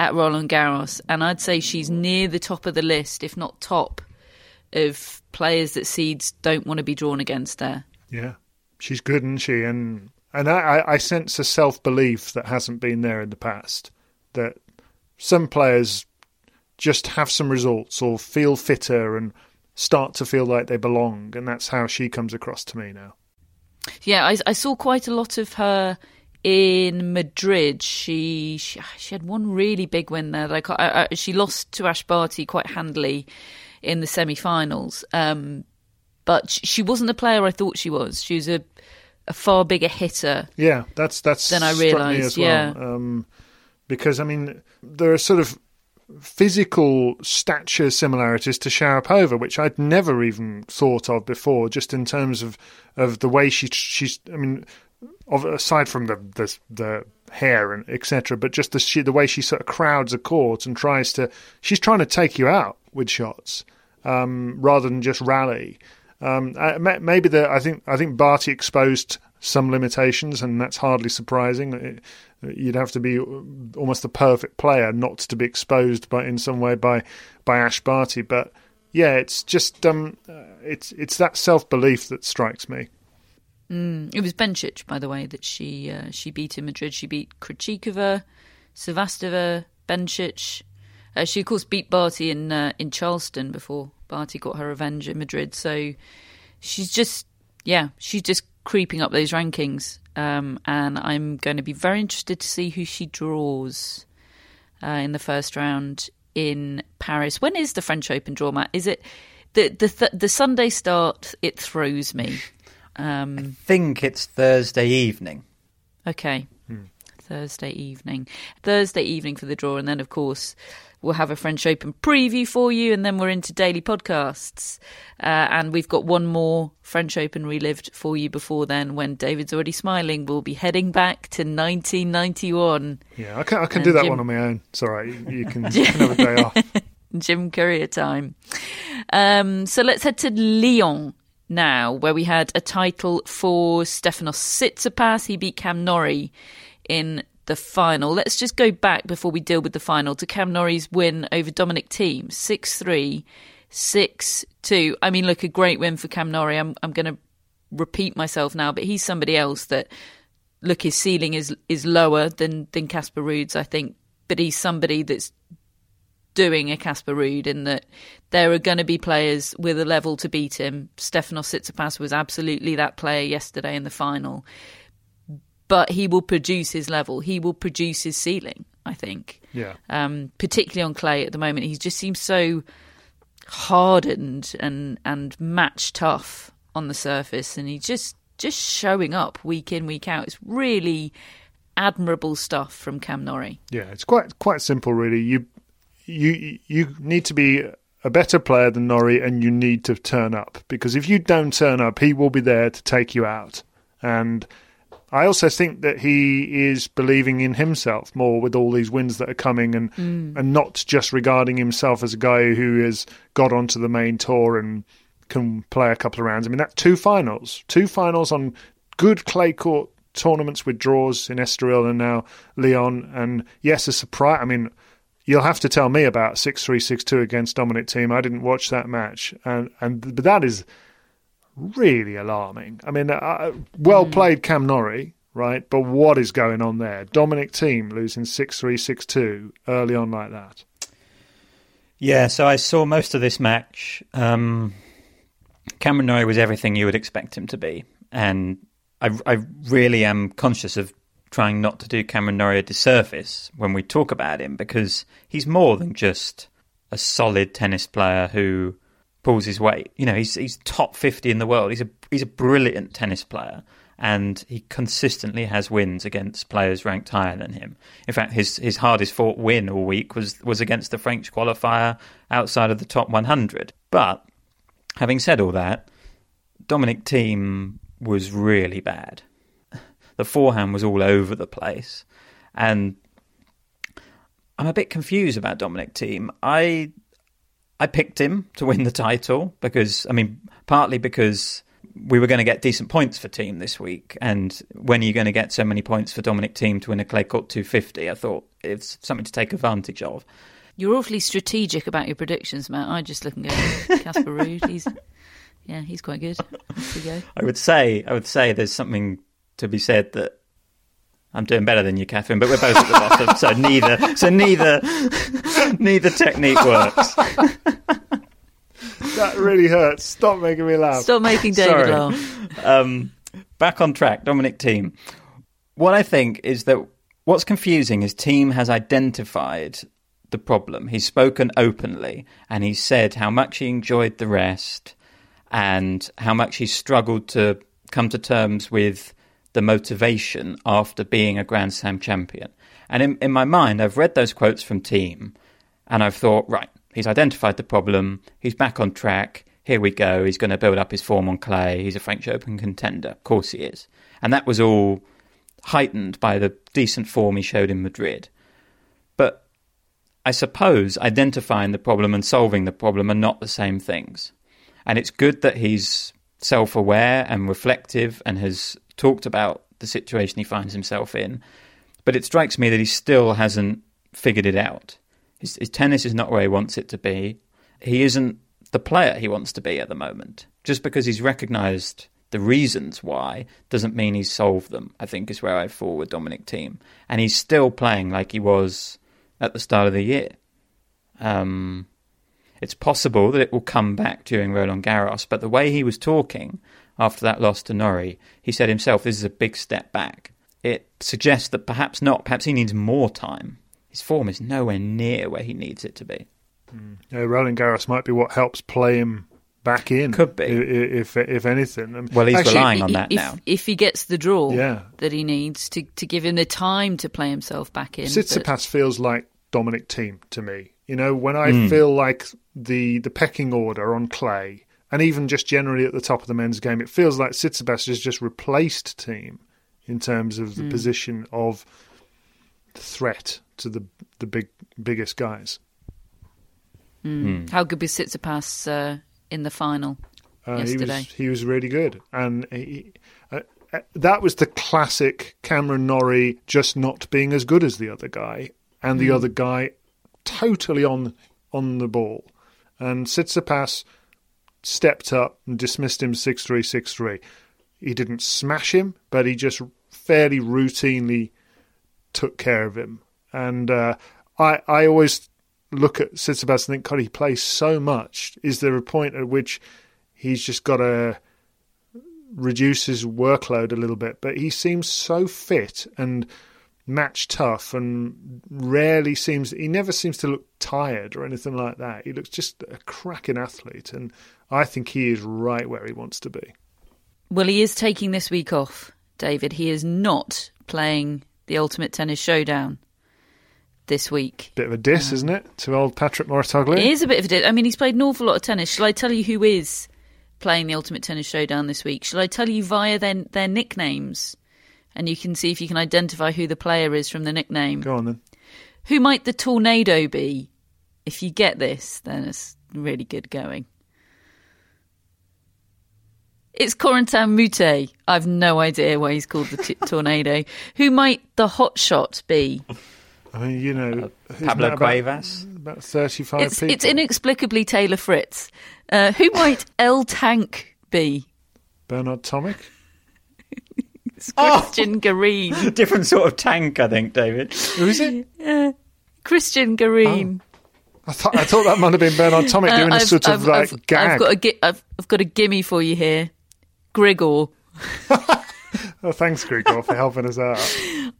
at Roland Garros. And I'd say she's near the top of the list, if not top, of players that seeds don't want to be drawn against there. Yeah. she's good, isn't she? And and I, I sense a self belief that hasn't been there in the past. That some players just have some results or feel fitter and start to feel like they belong, and that's how she comes across to me now. Yeah, I, I saw quite a lot of her in Madrid. She, she she had one really big win there. Like I, I, she lost to Ash Barty quite handily in the semi-finals, um, but she wasn't the player I thought she was. She was a a far bigger hitter. Yeah, that's that's than I realised. Well. Yeah, um, because I mean there are sort of physical stature similarities to Sharapova, which I'd never even thought of before, just in terms of, of the way she she's. I mean, of, aside from the the, the hair and etc., but just the she, the way she sort of crowds a court and tries to. She's trying to take you out with shots um, rather than just rally. Um, maybe the I think I think Barty exposed some limitations, and that's hardly surprising. You'd have to be almost the perfect player not to be exposed by in some way by by Ash Barty. But yeah, it's just um, it's it's that self belief that strikes me. Mm, it was Bencic, by the way, that she uh, she beat in Madrid. She beat Krejcikova, Sevastova, Bencic. Uh, she of course beat Barty in uh, in Charleston before Barty got her revenge in Madrid. So she's just yeah, she's just creeping up those rankings. Um, and I'm going to be very interested to see who she draws uh, in the first round in Paris. When is the French Open draw, Matt? Is it the the th- the Sunday start? It throws me. (laughs) Um, I think it's Thursday evening. Okay, hmm. Thursday evening. Thursday evening for the draw, and then of course We'll have a French Open preview for you, and then we're into daily podcasts. Uh, and we've got one more French Open relived for you before then when David's already smiling. We'll be heading back to 1991. Yeah, I can, I can do that Jim... one on my own. It's all right. You, you, can, (laughs) you can have a day off. (laughs) Jim Courier time. Um, so let's head to Lyon now, where we had a title for Stefanos Tsitsipas. He beat Cam Norrie in the final. Let's just go back before we deal with the final to Cam Norrie's win over Dominic Thiem 6 3, 6 2. I mean, look, a great win for Cam Norrie. I'm, I'm going to repeat myself now, but he's somebody else that, look, his ceiling is is lower than, than Casper Ruud's, I think, but he's somebody that's doing a Casper Ruud in that there are going to be players with a level to beat him. Stefanos Tsitsipas was absolutely that player yesterday in the final but he will produce his level. He will produce his ceiling. I think. Yeah. Um, particularly on clay at the moment, he just seems so hardened and and match tough on the surface, and he's just just showing up week in week out. It's really admirable stuff from Cam Norrie. Yeah, it's quite quite simple, really. You you you need to be a better player than Norrie, and you need to turn up because if you don't turn up, he will be there to take you out. And I also think that he is believing in himself more with all these wins that are coming and mm. and not just regarding himself as a guy who has got onto the main tour and can play a couple of rounds. I mean, that two finals, two finals on good clay court tournaments with draws in Estoril and now Lyon. And yes, a surprise. I mean, you'll have to tell me about six three six two against Dominic Thiem. I didn't watch that match, and and but that is really alarming. I mean, uh, well mm. played, Cam Norrie, right? But what is going on there? Dominic Thiem losing 6 3 6 2 early on like that. Yeah, so I saw most of this match. Um, Cameron Norrie was everything you would expect him to be. And I, I really am conscious of trying not to do Cameron Norrie a disservice when we talk about him because he's more than just a solid tennis player who pulls his weight. You know, he's he's top fifty in the world. He's a he's a brilliant tennis player, and he consistently has wins against players ranked higher than him. In fact, his his hardest fought win all week was was against the French qualifier outside of the top one hundred. But having said all that, Dominic Thiem was really bad. The forehand was all over the place, and I'm a bit confused about Dominic Thiem. I I picked him to win the title because, I mean, partly because we were going to get decent points for Thiem this week. And when are you going to get so many points for Dominic Thiem to win a clay court 250? I thought it's something to take advantage of. You're awfully strategic about your predictions, Matt. I just look and go, Casper Ruud, he's Yeah, he's quite good. Off we go. I would say, I would say, there's something to be said that I'm doing better than you, Catherine, but we're both at the bottom, so (laughs) neither, so neither, neither technique works. That really hurts. Stop making me laugh. Stop making David Sorry. laugh. Um, back on track, Dominic Thiem. What I think is that what's confusing is Thiem has identified the problem. He's spoken openly and he said how much he enjoyed the rest and how much he struggled to come to terms with the motivation after being a Grand Slam champion. And in, in my mind, I've read those quotes from Thiem and I've thought, right, he's identified the problem, he's back on track, here we go, he's going to build up his form on clay, he's a French Open contender. Of course he is. And that was all heightened by the decent form he showed in Madrid. But I suppose identifying the problem and solving the problem are not the same things. And it's good that he's self aware and reflective and has talked about the situation he finds himself in. But it strikes me that he still hasn't figured it out. His, his tennis is not where he wants it to be. He isn't the player he wants to be at the moment. Just because he's recognised the reasons why doesn't mean he's solved them, I think is where I fall with Dominic Thiem. And he's still playing like he was at the start of the year. Um, it's possible that it will come back during Roland Garros, but the way he was talking after that loss to Norrie, he said himself, this is a big step back. It suggests that perhaps not, perhaps he needs more time. His form is nowhere near where he needs it to be. Yeah, Roland Garros might be what helps play him back in. Could be. i- i- if if anything. Well, he's actually, relying on that if, now. If he gets the draw Yeah. that he needs to, to give him the time to play himself back in. but- feels like Dominic Thiem to me. You know, when I Hmm. feel like the the pecking order on clay, and even just generally at the top of the men's game, it feels like Tsitsipas has just replaced Thiem in terms of Hmm. the position of threat to the the big biggest guys. How good was Tsitsipas uh, in the final Uh, he yesterday? was he was really good, and he, uh, uh, that was the classic Cameron Norrie just not being as good as the other guy, and the other guy totally on on the ball, and Tsitsipas stepped up and dismissed him six three six three. He didn't smash him, but he just fairly routinely took care of him, and uh, I I always look at Tsitsipas and think, God, he plays so much. Is there a point at which he's just got to reduce his workload a little bit? But he seems so fit and match tough, and rarely seems. He never seems to look tired or anything like that. He looks just a cracking athlete, and I think he is right where he wants to be. Well, he is taking this week off, David. He is not playing the Ultimate Tennis Showdown this week. Bit of a diss, um, isn't it, to old Patrick Mouratoglou? It is a bit of a di- I mean, he's played an awful lot of tennis. Shall I tell you who is playing the Ultimate Tennis Showdown this week? Shall I tell you via their their nicknames, and you can see if you can identify who the player is from the nickname. Go on then. Who might the tornado be? If you get this, then it's really good going. It's Corentin Moutet. I've no idea why he's called the t- (laughs) tornado. Who might the hot shot be? I mean, you know, isn't Pablo that about, about thirty-five It's, people. it's inexplicably Taylor Fritz. Uh, who might (laughs) El Tank be? Bernard Tomic. It's (laughs) Cristian Garin. Different sort of tank, I think, David. Who is it? Cristian Garin. I thought I thought that might have been Bernard Tomic Uh, doing a I've- sort of I've- like I've- gag. I've got a gi- I've, I've got a gimme for you here. Grigor. (laughs) Oh, thanks, Grigor, for helping us out.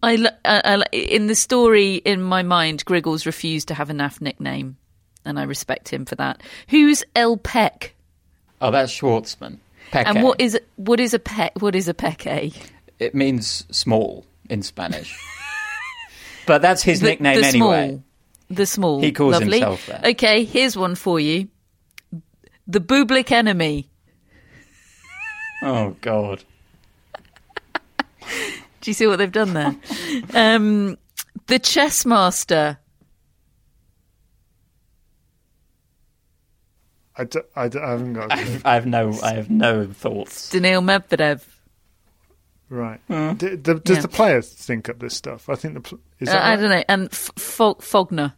I, l- I- I l- in the story in my mind, Grigor's refused to have a naff nickname, and I respect him for that. Who's El Peck? Oh, that's Schwartzman. Peque. And what is what is a peck? What is a peque? It means small in Spanish. (laughs) but that's his The- nickname the anyway. Small. The small. He calls Lovely. himself that. Okay, here's one for you. The Bublik enemy. Oh, God. Do you see what they've done there? um, the chess master. I, d- I, d- I haven't got a clue. I have no, I have no thoughts. Daniil Medvedev. right. D- d- does Yeah. the player think up this stuff? I think the pl- is Uh, that I don't know. And F- Fo- Fogner.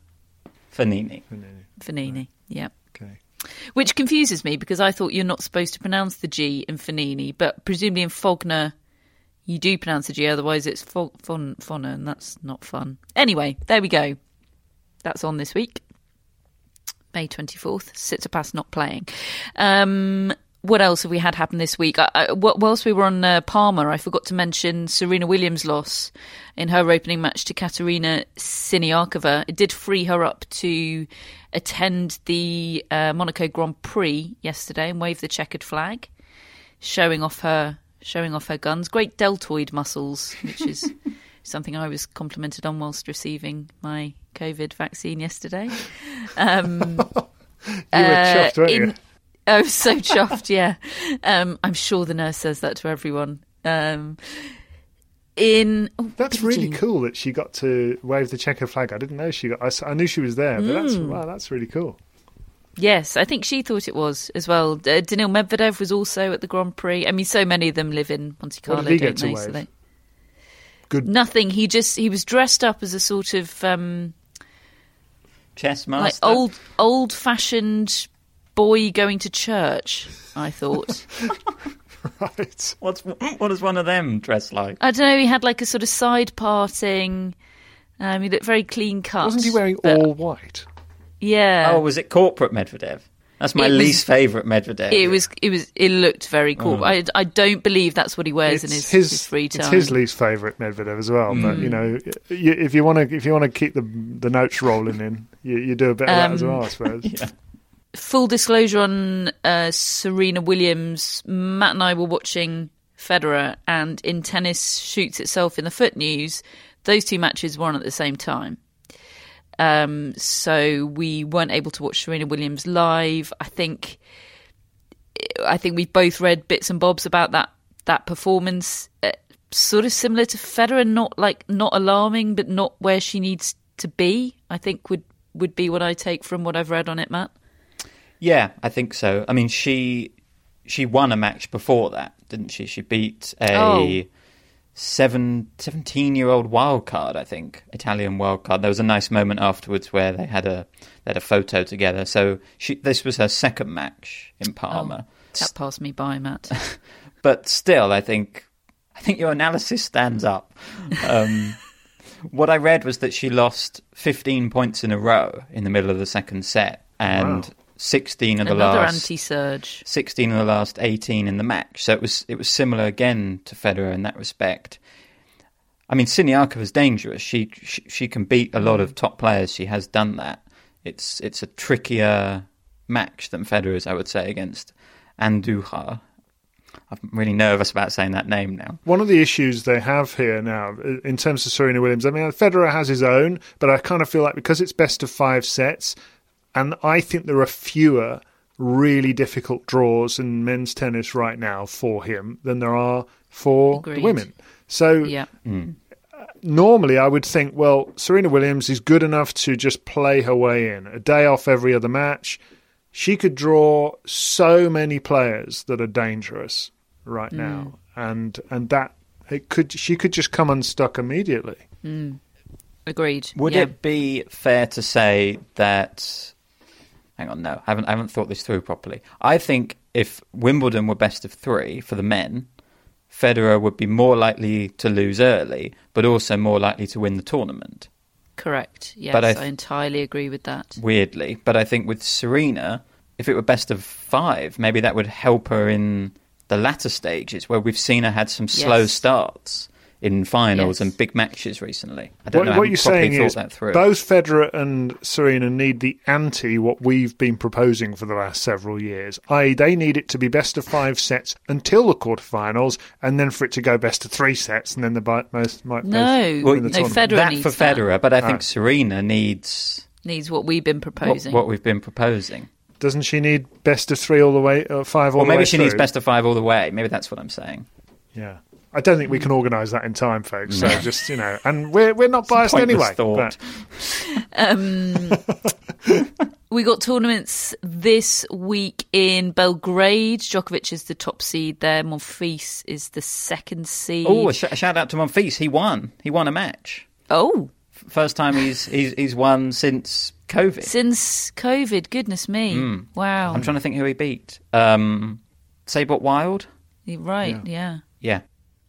Fognini. Fognini. Yeah. Which confuses me because I thought you're not supposed to pronounce the G in Fognini, but presumably in Fogner you do pronounce the G, otherwise it's fo- fon, Fona, and that's not fun. Anyway, there we go. That's on this week. May 24th, Tsitsipas not playing. Um, what else have we had happen this week? I, I, whilst we were on uh, Parma, I forgot to mention Serena Williams' loss in her opening match to Katerina Siniakova. It did free her up to attend the uh, Monaco Grand Prix yesterday and wave the checkered flag, showing off her showing off her guns. Great deltoid muscles, which is (laughs) something I was complimented on whilst receiving my COVID vaccine yesterday. Um, (laughs) you were chuffed, weren't in, you? Oh, so (laughs) chuffed, yeah. Um, I'm sure the nurse says that to everyone. Um, in oh, That's Billie really cool that she got to wave the checker flag. I didn't know she got. I knew she was there, but that's Mm. wow, that's really cool. Yes, I think she thought it was as well. Uh, Daniil Medvedev was also at the Grand Prix. I mean, so many of them live in Monte What Carlo, did he don't get to they? wave? they Good. nothing. He just he was dressed up as a sort of um, Chess like old old fashioned boy going to church. I thought. (laughs) Right. What's what does one of them dress like? I don't know. He had like a sort of side parting. Um, he looked very clean cut. Wasn't he wearing but- all white? Yeah. Oh, was it corporate Medvedev? That's my It was- least favourite Medvedev. It was. It was. It looked very cool. Oh. I. I don't believe that's what he wears in his, his, free time. It's his least favourite Medvedev as well. But Mm. you know, you, if you want to, if you want to keep the the notes rolling in, you, you do a bit of that as Um, well, I suppose. (laughs) Full disclosure on uh, Serena Williams. Matt and I were watching Federer, and in tennis shoots itself in the foot news. Those two matches were on at the same time. Um, so we weren't able to watch Serena Williams live. I think I think we've both read bits and bobs about that that performance. Uh, sort of similar to Federer, not like not alarming, but not where she needs to be. I think would would be what I take from what I've read on it, Matt. Yeah, I think so. I mean, she she won a match before that, didn't she? She beat a Oh. seven, 17 year old wild card, I think, Italian wild card. There was a nice moment afterwards where they had a they had a photo together. So she this was her second match in Parma. That passed me by, Matt. (laughs) but still, I think I think your analysis stands up. Um, (laughs) what I read was that she lost 15 points in a row in the middle of the second set, and Wow. 16 of the Another last anti-surge. 16 of the last 18 in the match. So it was it was similar again to Federer in that respect. I mean, Siniakova is dangerous. She, she she can beat a lot of mm. top players. She has done that. It's it's a trickier match than Federer's, I would say, against Andujar. I'm really nervous about saying that name now. One of the issues they have here now, in terms of Serena Williams, I mean, Federer has his own, but I kind of feel like because it's best of five sets, and I think there are fewer really difficult draws in men's tennis right now for him than there are for the women. So Yeah. Mm. normally I would think, well, Serena Williams is good enough to just play her way in. A day off every other match. She could draw so many players that are dangerous right mm. now. And and that it could she could just come unstuck immediately. Mm. Agreed. Would yeah. it be fair to say that? Hang on, no, I haven't. I haven't thought this through properly. I think if Wimbledon were best of three for the men, Federer would be more likely to lose early, but also more likely to win the tournament. Correct. Yes, But I I, entirely agree with that. Weirdly, but I think with Serena, if it were best of five, maybe that would help her in the latter stages where we've seen her had some slow Yes. starts in finals Yes. and big matches recently. I don't What, know. What you're properly saying thought is that through. both Federer and Serena need the anti what we've been proposing for the last several years. I.e., they need it to be best of five sets until the quarterfinals, and then for it to go best of three sets, and then the bi- most might No, Well, the no, tournament. Federer that needs for that. Federer, but I think Ah. Serena needs Needs what we've been proposing. what we've been proposing. Doesn't she need best of three all the way, uh, five all Or the way maybe she needs best of five all the way. Maybe that's what I'm saying. Yeah. I don't think we can organise that in time, folks. So just you know, and we're we're not biased Pointless anyway. thought. but- Um, (laughs) we got tournaments this week in Belgrade. Djokovic is the top seed there. Monfils is the second seed. Oh, a, sh- a shout out to Monfils. He won. He won a match. Oh, First time he's he's he's won since COVID. Since COVID, goodness me. Mm. Wow. I'm trying to think who he beat. Um, Sabot Wild. Right, yeah. Yeah.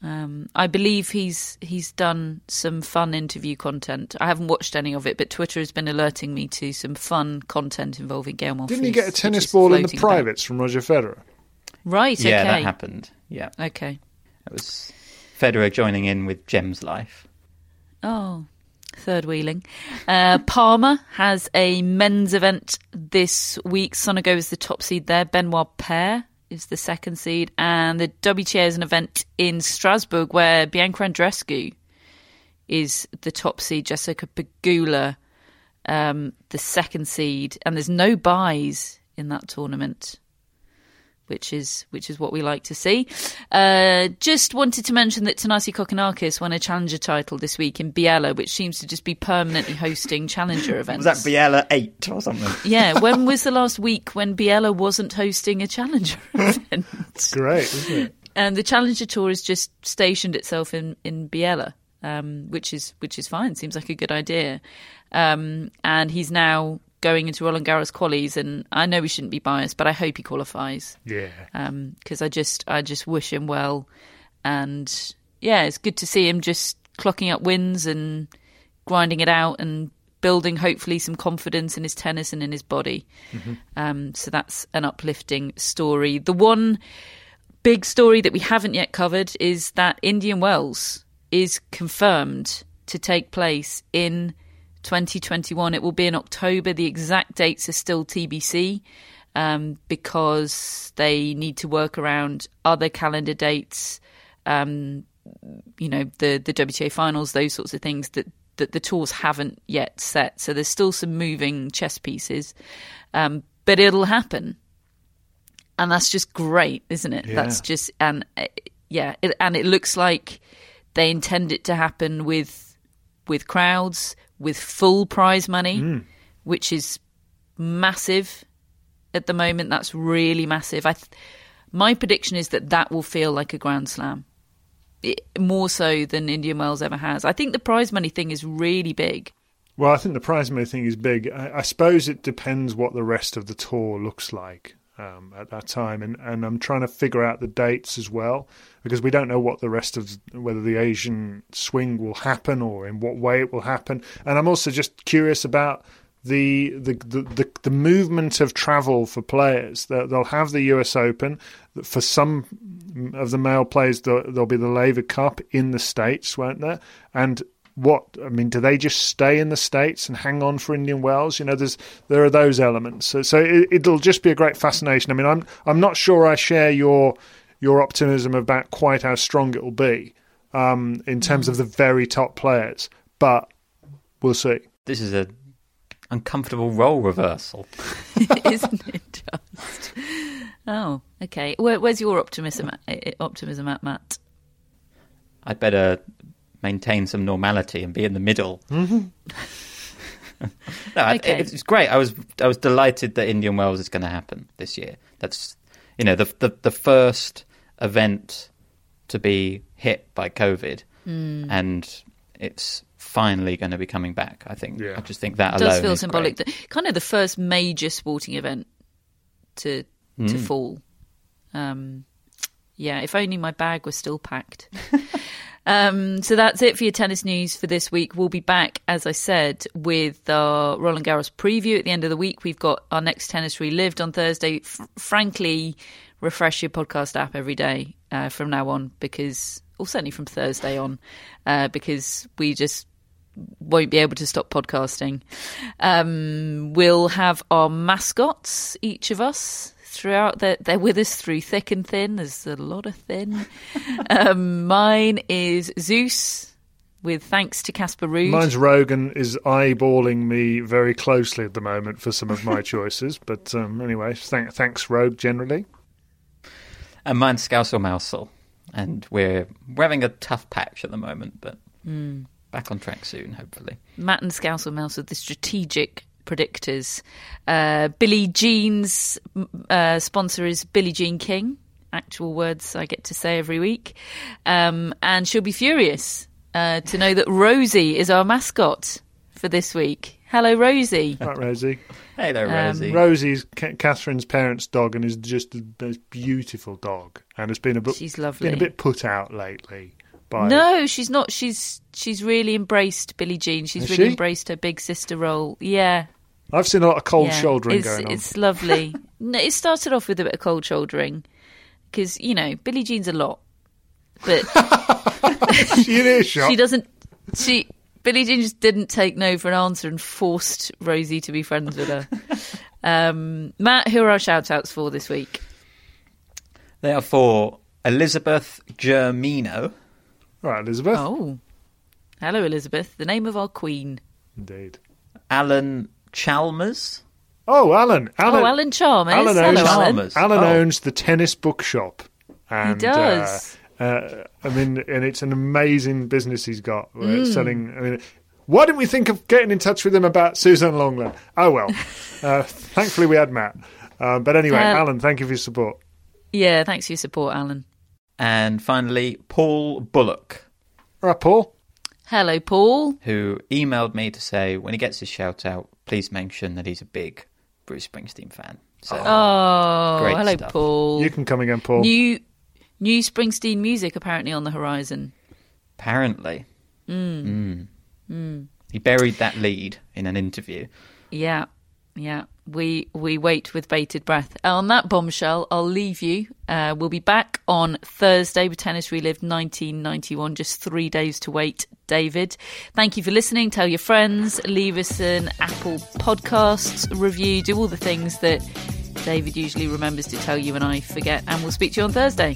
Um, I believe he's he's done some fun interview content. I haven't watched any of it, but Twitter has been alerting me to some fun content involving Gael Monfils. Didn't he get a tennis ball in the floating privates from Roger Federer? about. Right, Yeah, okay. that happened. Yeah. Okay. It was Federer joining in with Gem's life. Oh, third wheeling. Uh, (laughs) Parma has a men's event this week. Sonego is the top seed there. Benoit Paire is the second seed. And the WTA is an event in Strasbourg where Bianca Andreescu is the top seed. Jessica Pegula, um, the second seed. And there's no buys in that tournament which is which is what we like to see. Uh, just wanted to mention that Thanasi Kokkinakis won a challenger title this week in Biella, which seems to just be permanently hosting challenger events. (laughs) Was that Biella 8 or something? yeah, (laughs) when was the last week when Biella wasn't hosting a challenger (laughs) event? Great, isn't it? And the Challenger Tour has just stationed itself in in Biella, um, which is which is fine. Seems like a good idea. Um, and he's now going into Roland Garros qualies, and I know we shouldn't be biased, but I hope he qualifies Yeah. because I just I just wish him well, and yeah, it's good to see him just clocking up wins and grinding it out and building hopefully some confidence in his tennis and in his body. Um, so that's an uplifting story. The one big story that we haven't yet covered is that Indian Wells is confirmed to take place in 2021. It will be in October. The exact dates are still TBC um, because they need to work around other calendar dates. Um, you know, the the WTA finals, those sorts of things that that the tours haven't yet set. So there's still some moving chess pieces, um, but it'll happen, and that's just great, isn't it? Yeah. That's just and uh, yeah, it, and it looks like they intend it to happen with with crowds, with full prize money, mm. which is massive at the moment. That's really massive. I, th- my prediction is that that will feel like a Grand Slam, it, more so than Indian Wells ever has. I think the prize money thing is really big. Well, I think the prize money thing is big. I, I suppose it depends what the rest of the tour looks like um, at that time, and, and I'm trying to figure out the dates as well because we don't know what the rest of whether the Asian swing will happen or in what way it will happen, and I'm also just curious about the the the, the, the movement of travel for players. They'll, they'll have the U.S. Open for some of the male players. There'll, be the Laver Cup in the states, won't there? And what I mean, do they just stay in the states and hang on for Indian Wells? You know, there's there are those elements. So, so it, it'll just be a great fascination. I mean, I'm I'm not sure I share your your optimism about quite how strong it will be um, in terms of the very top players, but we'll see. This is a uncomfortable role reversal. (laughs) isn't it just? Oh, okay. Where, where's your optimism? At, optimism at Matt? I'd better maintain some normality and be in the middle. (laughs) no, I- Okay. it's great. I was I was delighted that Indian Wells is going to happen this year. That's you know the the, the first event to be hit by COVID, Hmm. and it's finally going to be coming back. I think. Yeah. I just think that It alone does feel is symbolic. great. That, kind of the first major sporting event to to fall. Um, yeah, if only my bag was still packed. (laughs) um, so that's it for your tennis news for this week. We'll be back, as I said, with our Roland Garros preview at the end of the week. We've got our next tennis relived on Thursday. F- frankly, refresh your podcast app every day uh, from now on because, or certainly from Thursday on, uh, because we just won't be able to stop podcasting. Um, we'll have our mascots, each of us, throughout. They're, they're with us through thick and thin. There's a lot of thin. (laughs) um, mine is Zeus, with thanks to Casper Ruud. Mine's Rogan is eyeballing me very closely at the moment for some of my (laughs) choices, but um, anyway, th- thanks, Rogue, generally. And mine's Scousel Mousel, and we're we're having a tough patch at the moment, but Hmm. back on track soon, hopefully. Matt and Scouse Mouse are the strategic predictors. Uh, Billie Jean's uh, sponsor is Billie Jean King. Actual words I get to say every week. Um, and she'll be furious uh, to know that Rosie is our mascot. for this week. Hello, Rosie. Right, Rosie. Hey there, Um, Rosie. Rosie's Ca- Catherine's parents' dog and is just the most beautiful dog and has been a bit She's lovely. been a bit put out lately by No, she's not. She's she's really embraced Billie Jean. She's Has really she? embraced her big sister role. Yeah. I've seen a lot of cold yeah. shouldering it's, going on. It's lovely. (laughs) no, it started off with a bit of cold shouldering because you know Billie Jean's a lot, but (laughs) she in earshot. she doesn't. She Billie Jean just didn't take no for an answer and forced Rosie to be friends with her. (laughs) um, Matt, who are our shout outs for this week? They are for Elizabeth Germino. Right, Elizabeth. Oh, hello, Elizabeth, the name of our queen. Indeed. Alan Chalmers. Oh, Alan. Alan. oh, Alan Chalmers. Alan owns, Alan. Chalmers. Alan Oh. owns the tennis bookshop. And, does. Uh, uh, I mean, and it's an amazing business he's got. Where Mm. selling. I mean, why didn't we think of getting in touch with him about Suzanne Lenglen? Oh well. (laughs) uh, thankfully, we had Matt. Um, but anyway, Uh, Alan, thank you for your support. Yeah, thanks for your support, Alan. And finally, Paul Bullock, All right, Paul. Hello, Paul. who emailed me to say when he gets his shout out, please mention that he's a big Bruce Springsteen fan. So Oh, Great hello, stuff. Paul. You can come again, Paul. New new Springsteen music apparently on the horizon. apparently, mm. he buried that lead in an interview. Yeah, yeah. We we wait with bated breath. On that bombshell, I'll leave you. Uh, we'll be back on Thursday with Tennis Relived 1991. Just three days to wait. David, thank you for listening. Tell your friends. Leave us an Apple Podcasts review. Do all the things that David usually remembers to tell you and I forget. And we'll speak to you on Thursday.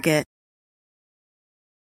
Target.